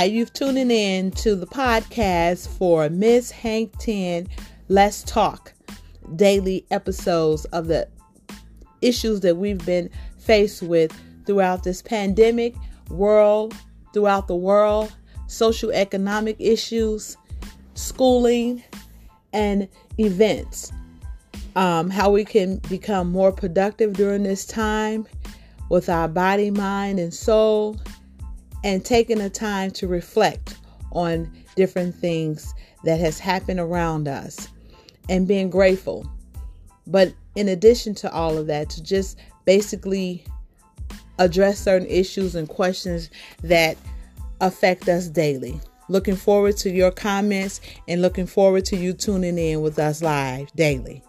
Hi, you've tuning in to the podcast for Miss Hank 10 Let's Talk daily episodes of the issues that we've been faced with throughout this pandemic, world, throughout the world, social economic issues, schooling, and events. Um, how we can become more productive during this time with our body, mind, and soul, and taking the time to reflect on different things that has happened around us and being grateful. But in addition to all of that, to just basically address certain issues and questions that affect us daily. Looking forward to your comments and looking forward to you tuning in with us live daily.